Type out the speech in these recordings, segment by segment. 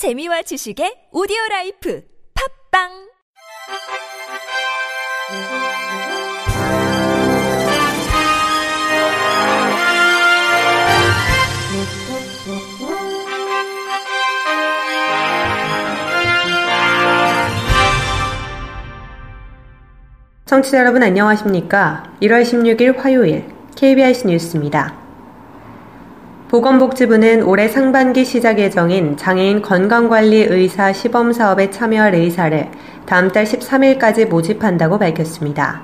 재미와 지식의 오디오 라이프 팝빵 청취자 여러분 안녕하십니까? 1월 16일 화요일 KBS 뉴스입니다. 보건복지부는 올해 상반기 시작 예정인 장애인 건강관리 의사 시범 사업에 참여할 의사를 다음 달 13일까지 모집한다고 밝혔습니다.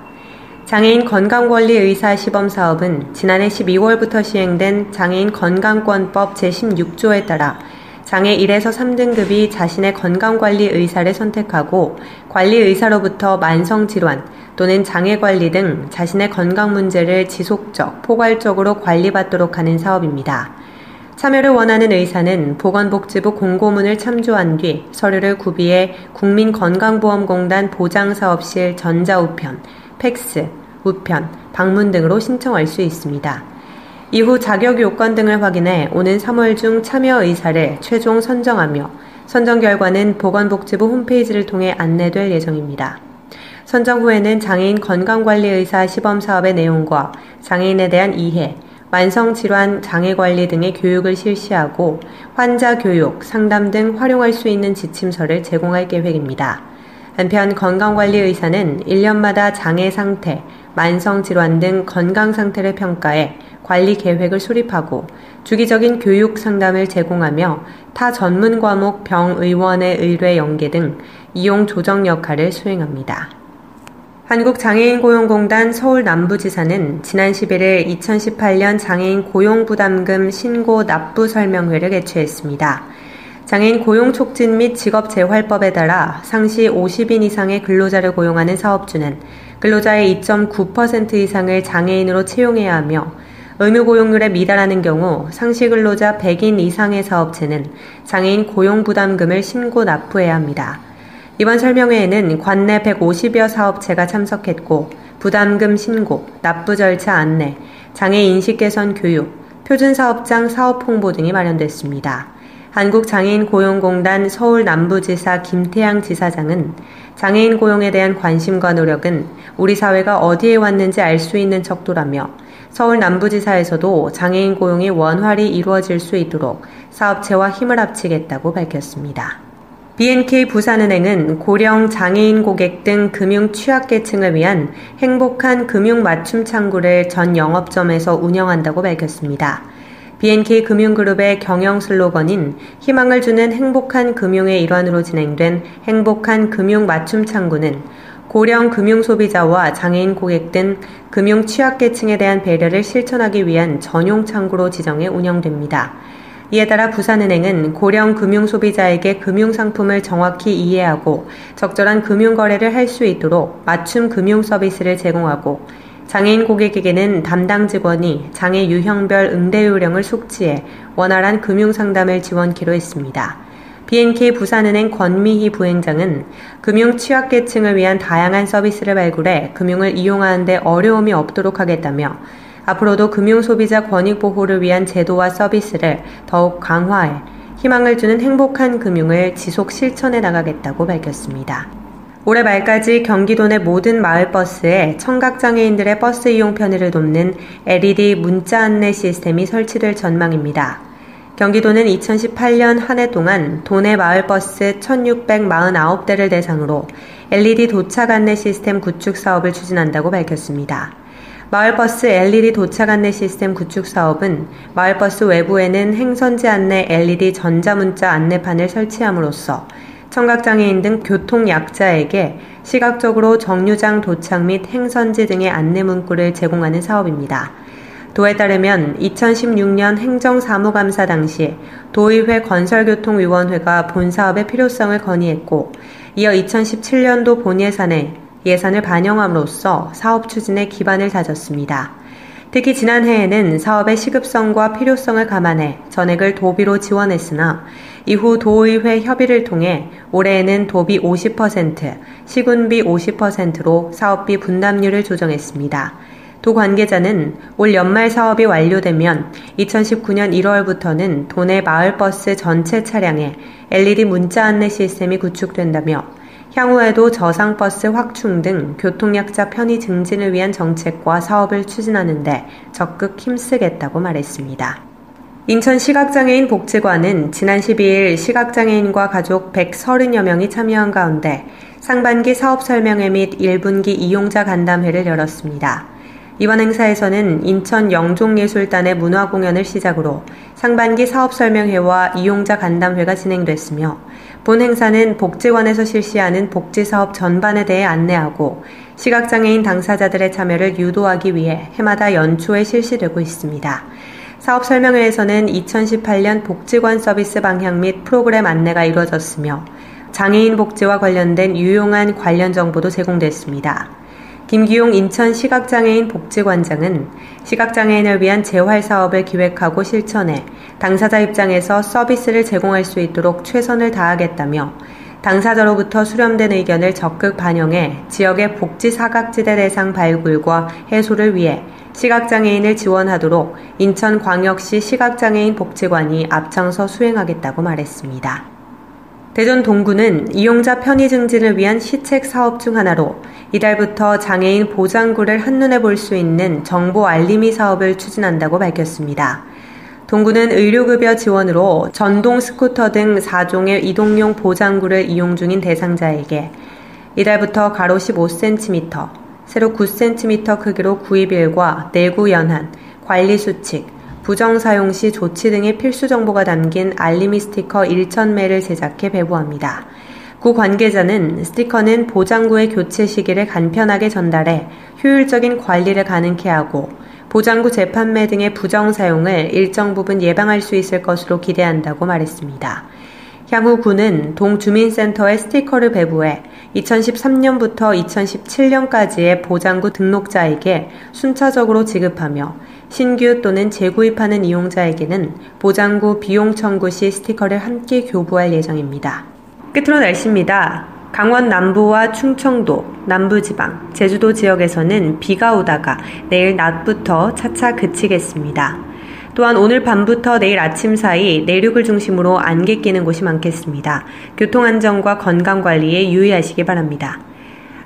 장애인 건강관리 의사 시범 사업은 지난해 12월부터 시행된 장애인 건강권법 제16조에 따라 장애 1에서 3등급이 자신의 건강관리 의사를 선택하고 관리 의사로부터 만성질환 또는 장애관리 등 자신의 건강 문제를 지속적, 포괄적으로 관리받도록 하는 사업입니다. 참여를 원하는 의사는 보건복지부 공고문을 참조한 뒤 서류를 구비해 국민건강보험공단 보장사업실 전자우편, 팩스, 우편, 방문 등으로 신청할 수 있습니다. 이후 자격 요건 등을 확인해 오는 3월 중 참여 의사를 최종 선정하며 선정 결과는 보건복지부 홈페이지를 통해 안내될 예정입니다. 선정 후에는 장애인 건강관리의사 시범 사업의 내용과 장애인에 대한 이해, 만성질환 장애관리 등의 교육을 실시하고 환자 교육, 상담 등 활용할 수 있는 지침서를 제공할 계획입니다. 한편 건강관리 의사는 1년마다 장애 상태, 만성질환 등 건강 상태를 평가해 관리 계획을 수립하고 주기적인 교육 상담을 제공하며 타 전문 과목 병의원의 의뢰 연계 등 이용 조정 역할을 수행합니다. 한국장애인고용공단 서울남부지사는 지난 11일 2018년 장애인 고용부담금 신고 납부 설명회를 개최했습니다. 장애인 고용 촉진 및 직업 재활법에 따라 상시 50인 이상의 근로자를 고용하는 사업주는 근로자의 2.9% 이상을 장애인으로 채용해야 하며 의무 고용률에 미달하는 경우 상시 근로자 100인 이상의 사업체는 장애인 고용 부담금을 신고 납부해야 합니다. 이번 설명회에는 관내 150여 사업체가 참석했고 부담금 신고, 납부 절차 안내, 장애 인식 개선 교육, 표준 사업장 사업 홍보 등이 마련됐습니다. 한국장애인 고용공단 서울 남부지사 김태양 지사장은 장애인 고용에 대한 관심과 노력은 우리 사회가 어디에 왔는지 알 수 있는 척도라며 서울 남부지사에서도 장애인 고용이 원활히 이루어질 수 있도록 사업체와 힘을 합치겠다고 밝혔습니다. BNK 부산은행은 고령 장애인 고객 등 금융 취약계층을 위한 행복한 금융 맞춤 창구를 전 영업점에서 운영한다고 밝혔습니다. BNK 금융그룹의 경영 슬로건인 희망을 주는 행복한 금융의 일환으로 진행된 행복한 금융 맞춤 창구는 고령 금융 소비자와 장애인 고객 등 금융 취약계층에 대한 배려를 실천하기 위한 전용 창구로 지정해 운영됩니다. 이에 따라 부산은행은 고령 금융 소비자에게 금융 상품을 정확히 이해하고 적절한 금융 거래를 할 수 있도록 맞춤 금융 서비스를 제공하고 장애인 고객에게는 담당 직원이 장애 유형별 응대 요령을 숙지해 원활한 금융 상담을 지원키로 했습니다. BNK 부산은행 권미희 부행장은 금융 취약계층을 위한 다양한 서비스를 발굴해 금융을 이용하는데 어려움이 없도록 하겠다며 앞으로도 금융 소비자 권익 보호를 위한 제도와 서비스를 더욱 강화해 희망을 주는 행복한 금융을 지속 실천해 나가겠다고 밝혔습니다. 올해 말까지 경기도 내 모든 마을버스에 청각장애인들의 버스 이용 편의를 돕는 LED 문자 안내 시스템이 설치될 전망입니다. 경기도는 2018년 한 해 동안 도내 마을버스 1649대를 대상으로 LED 도착 안내 시스템 구축 사업을 추진한다고 밝혔습니다. 마을버스 LED 도착 안내 시스템 구축 사업은 마을버스 외부에는 행선지 안내 LED 전자문자 안내판을 설치함으로써 청각장애인 등 교통약자에게 시각적으로 정류장 도착 및 행선지 등의 안내 문구를 제공하는 사업입니다. 도에 따르면 2016년 행정사무감사 당시 도의회 건설교통위원회가 본 사업의 필요성을 건의했고 이어 2017년도 본 예산에 예산을 반영함으로써 사업 추진에 기반을 다졌습니다. 특히 지난해에는 사업의 시급성과 필요성을 감안해 전액을 도비로 지원했으나 이후 도의회 협의를 통해 올해에는 도비 50%, 시군비 50%로 사업비 분담률을 조정했습니다. 도 관계자는 올 연말 사업이 완료되면 2019년 1월부터는 도내 마을버스 전체 차량에 LED 문자 안내 시스템이 구축된다며 향후에도 저상버스 확충 등 교통약자 편의 증진을 위한 정책과 사업을 추진하는데 적극 힘쓰겠다고 말했습니다. 인천 시각장애인 복지관은 지난 12일 시각장애인과 가족 130여 명이 참여한 가운데 상반기 사업 설명회 및 1분기 이용자 간담회를 열었습니다. 이번 행사에서는 인천 영종예술단의 문화 공연을 시작으로 상반기 사업 설명회와 이용자 간담회가 진행됐으며 본 행사는 복지관에서 실시하는 복지 사업 전반에 대해 안내하고 시각장애인 당사자들의 참여를 유도하기 위해 해마다 연초에 실시되고 있습니다. 사업 설명회에서는 2018년 복지관 서비스 방향 및 프로그램 안내가 이루어졌으며 장애인 복지와 관련된 유용한 관련 정보도 제공됐습니다. 김기용 인천 시각장애인 복지관장은 시각장애인을 위한 재활 사업을 기획하고 실천해 당사자 입장에서 서비스를 제공할 수 있도록 최선을 다하겠다며 당사자로부터 수렴된 의견을 적극 반영해 지역의 복지 사각지대 대상 발굴과 해소를 위해 시각장애인을 지원하도록 인천광역시 시각장애인 복지관이 앞장서 수행하겠다고 말했습니다. 대전 동구는 이용자 편의 증진을 위한 시책 사업 중 하나로 이달부터 장애인 보장구를 한눈에 볼 수 있는 정보 알림이 사업을 추진한다고 밝혔습니다. 동구는 의료급여 지원으로 전동 스쿠터 등 4종의 이동용 보장구를 이용 중인 대상자에게 이달부터 가로 15cm, 세로 9cm 크기로 구입일과 내구 연한, 관리 수칙, 부정 사용 시 조치 등의 필수 정보가 담긴 알림이 스티커 1,000매를 제작해 배부합니다. 구 관계자는 스티커는 보장구의 교체 시기를 간편하게 전달해 효율적인 관리를 가능케 하고 보장구 재판매 등의 부정 사용을 일정 부분 예방할 수 있을 것으로 기대한다고 말했습니다. 향후 구는 동주민센터에 스티커를 배부해 2013년부터 2017년까지의 보장구 등록자에게 순차적으로 지급하며 신규 또는 재구입하는 이용자에게는 보장구 비용 청구 시 스티커를 함께 교부할 예정입니다. 끝으로 날씨입니다. 강원 남부와 충청도, 남부지방, 제주도 지역에서는 비가 오다가 내일 낮부터 차차 그치겠습니다. 또한 오늘 밤부터 내일 아침 사이 내륙을 중심으로 안개 끼는 곳이 많겠습니다. 교통안전과 건강관리에 유의하시기 바랍니다.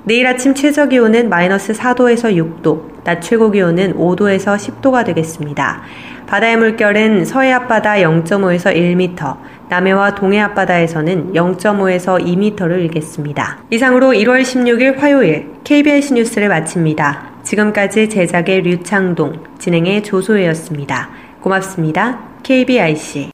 내일 아침 최저 기온은 마이너스 4도에서 6도, 낮 최고 기온은 5도에서 10도가 되겠습니다. 바다의 물결은 서해 앞바다 0.5에서 1m, 남해와 동해 앞바다에서는 0.5에서 2m를 일겠습니다. 이상으로 1월 16일 화요일 KBS 뉴스를 마칩니다. 지금까지 제작의 류창동, 진행의 조소혜였습니다. 고맙습니다. KBIC